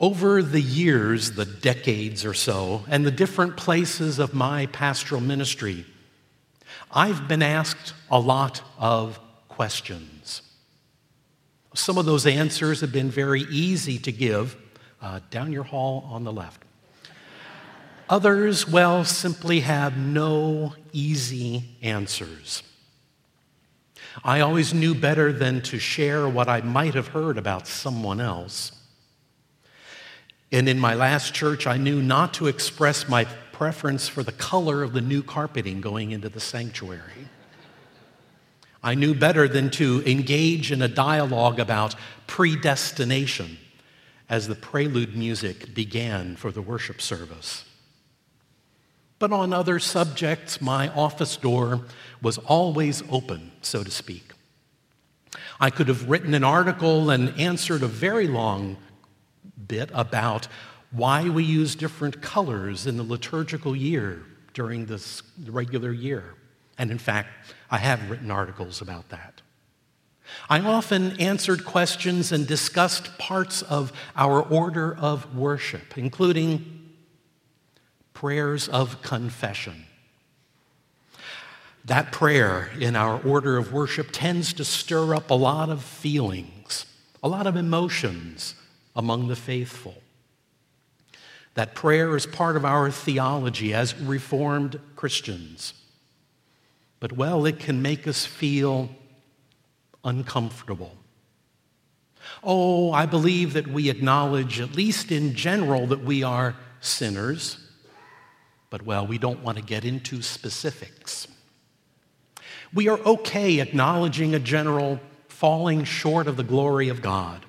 Over the years, the decades or so, and the different places of my pastoral ministry, I've been asked a lot of questions. Some of those answers have been very easy to give, uh, down your hall on the left. Others, well, simply have no easy answers. I always knew better than to share what I might have heard about someone else. And in my last church, I knew not to express my preference for the color of the new carpeting going into the sanctuary. I knew better than to engage in a dialogue about predestination as the prelude music began for the worship service. But on other subjects, my office door was always open, so to speak. I could have written an article and answered a very long bit about why we use different colors in the liturgical year during this regular year. And in fact, I have written articles about that. I often answered questions and discussed parts of our order of worship, including prayers of confession. That prayer in our order of worship tends to stir up a lot of feelings, a lot of emotions among the faithful. That prayer is part of our theology as Reformed Christians. But, well, it can make us feel uncomfortable. Oh, I believe that we acknowledge, at least in general, that we are sinners but, well, we don't want to get into specifics. We are okay acknowledging a general falling short of the glory of God,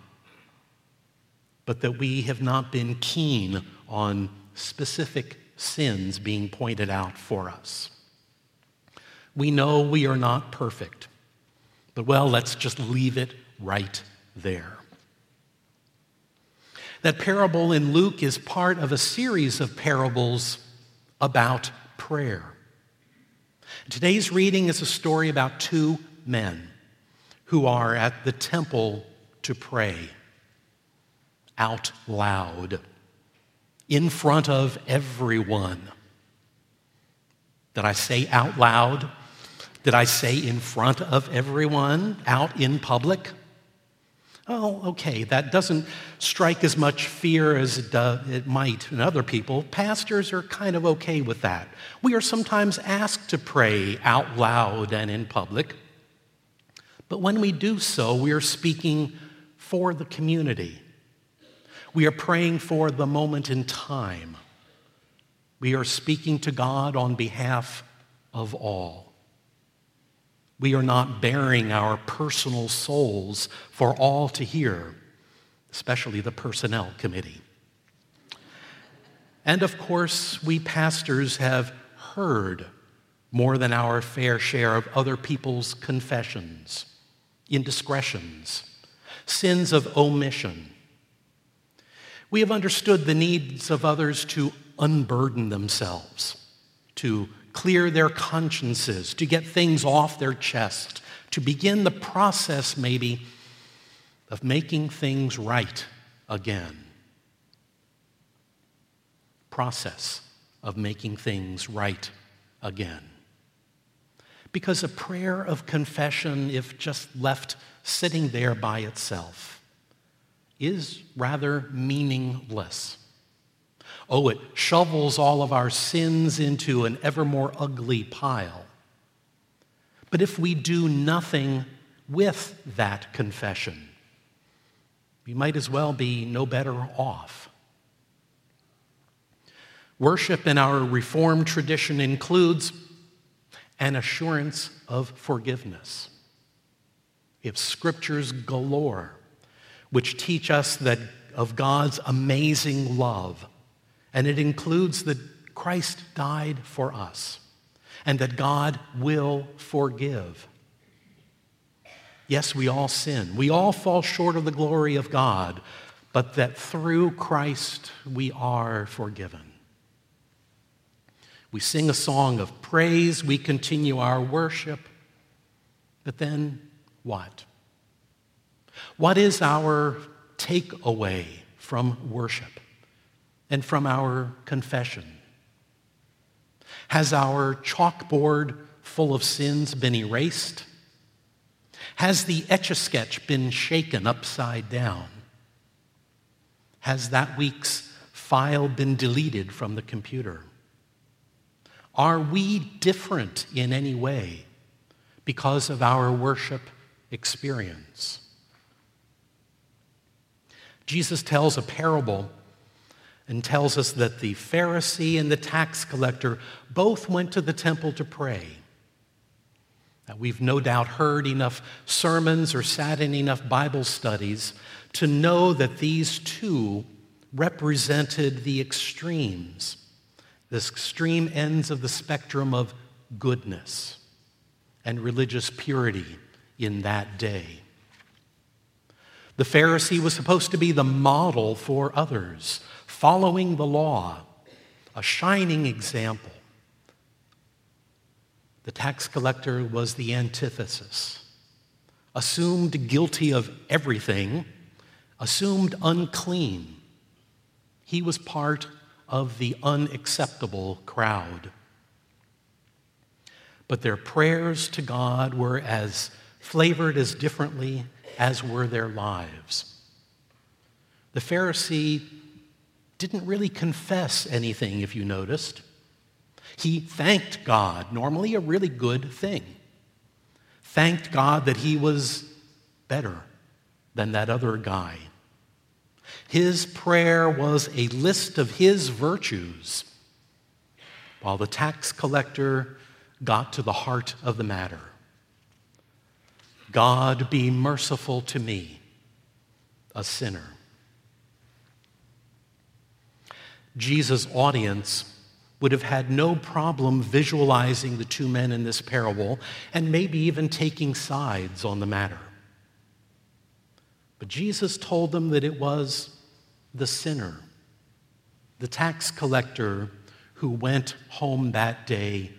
but that we have not been keen on specific sins being pointed out for us. We know we are not perfect, but well, let's just leave it right there. That parable in Luke is part of a series of parables about prayer. Today's reading is a story about two men who are at the temple to pray out loud in front of everyone. Did I say out loud? Did I say in front of everyone, out in public? Oh, okay, that doesn't strike as much fear as it, it might in other people. Pastors are kind of okay with that. We are sometimes asked to pray out loud and in public. But when we do so, we are speaking for the community. We are praying for the moment in time. We are speaking to God on behalf of all. We are not baring our personal souls for all to hear, especially the personnel committee. And of course, we pastors have heard more than our fair share of other people's confessions, indiscretions, sins of omission. We have understood the needs of others to unburden themselves, to clear their consciences, to get things off their chest, to begin the process, maybe, of making things right again. Process of making things right again. Because a prayer of confession, if just left sitting there by itself, is rather meaningless. Oh, it shovels all of our sins into an ever more ugly pile. But if we do nothing with that confession, we might as well be no better off. Worship in our Reformed tradition includes an assurance of forgiveness. If scriptures galore, which teach us that of God's amazing love, and it includes that Christ died for us and that God will forgive. Yes, we all sin. We all fall short of the glory of God, but that through Christ we are forgiven. We sing a song of praise, we continue our worship, but then what? What is our takeaway from worship and from our confession? Has our chalkboard full of sins been erased? Has the etch a sketch been shaken upside down? Has that week's file been deleted from the computer? Are we different in any way because of our worship experience? Jesus tells a parable and tells us that the Pharisee and the tax collector both went to the temple to pray. Now, we've no doubt heard enough sermons or sat in enough Bible studies to know that these two represented the extremes, the extreme ends of the spectrum of goodness and religious purity in that day. The Pharisee was supposed to be the model for others, following the law, a shining example. The tax collector was the antithesis, assumed guilty of everything, assumed unclean. He was part of the unacceptable crowd. But their prayers to God were as flavored as differently as were their lives. The Pharisee didn't really confess anything, if you noticed. He thanked God, normally a really good thing. Thanked God that he was better than that other guy. His prayer was a list of his virtues, while the tax collector got to the heart of the matter. God be merciful to me, a sinner. Jesus' audience would have had no problem visualizing the two men in this parable and maybe even taking sides on the matter. But Jesus told them that it was the sinner, the tax collector, who went home that day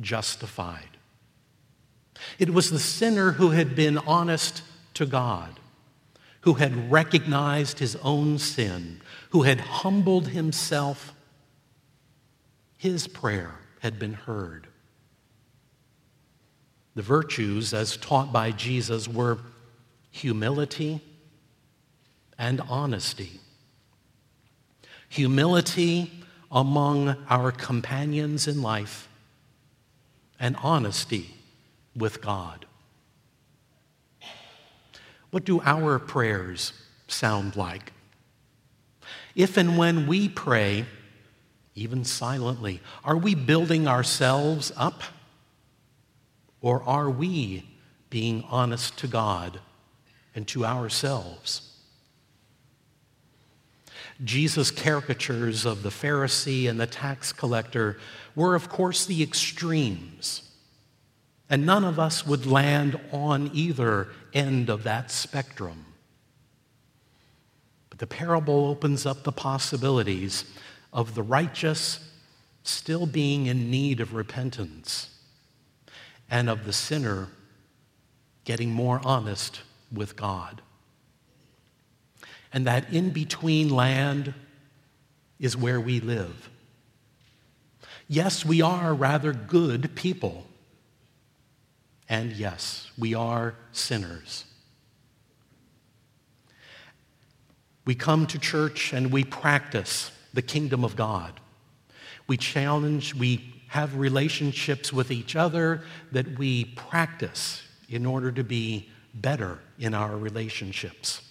justified. It was the sinner who had been honest to God, who had recognized his own sin, who had humbled himself. His prayer had been heard. The virtues, as taught by Jesus, were humility and honesty. Humility among our companions in life, and honesty with God. What do our prayers sound like? If and when we pray, even silently, are we building ourselves up? Or are we being honest to God and to ourselves? Jesus' caricatures of the Pharisee and the tax collector were, of course, the extremes and none of us would land on either end of that spectrum. But the parable opens up the possibilities of the righteous still being in need of repentance and of the sinner getting more honest with God. And that in between land is where we live. Yes, we are rather good people. And yes, we are sinners. We come to church and we practice the kingdom of God. We challenge, we have relationships with each other that we practice in order to be better in our relationships.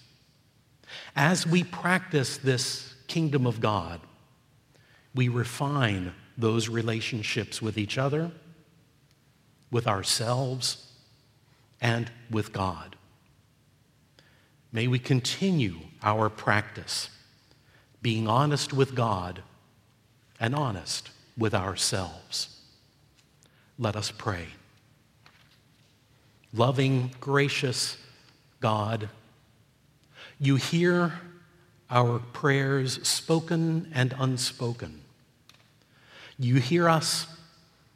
As we practice this kingdom of God, we refine those relationships with each other with ourselves, and with God. May we continue our practice, being honest with God and honest with ourselves. Let us pray. Loving, gracious God, you hear our prayers spoken and unspoken. You hear us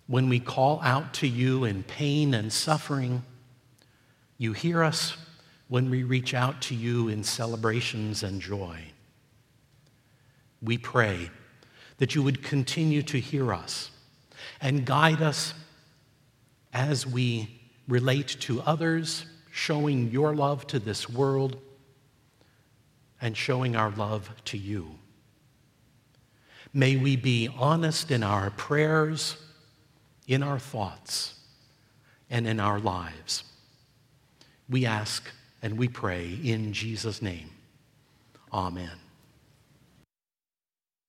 when we call out to you in pain and suffering, you hear us when we reach out to you in celebrations and joy. we pray that you would continue to hear us and guide us as we relate to others, showing your love to this world and showing our love to you. May we be honest in our prayers, in our thoughts, and in our lives. We ask and we pray in Jesus' name. Amen.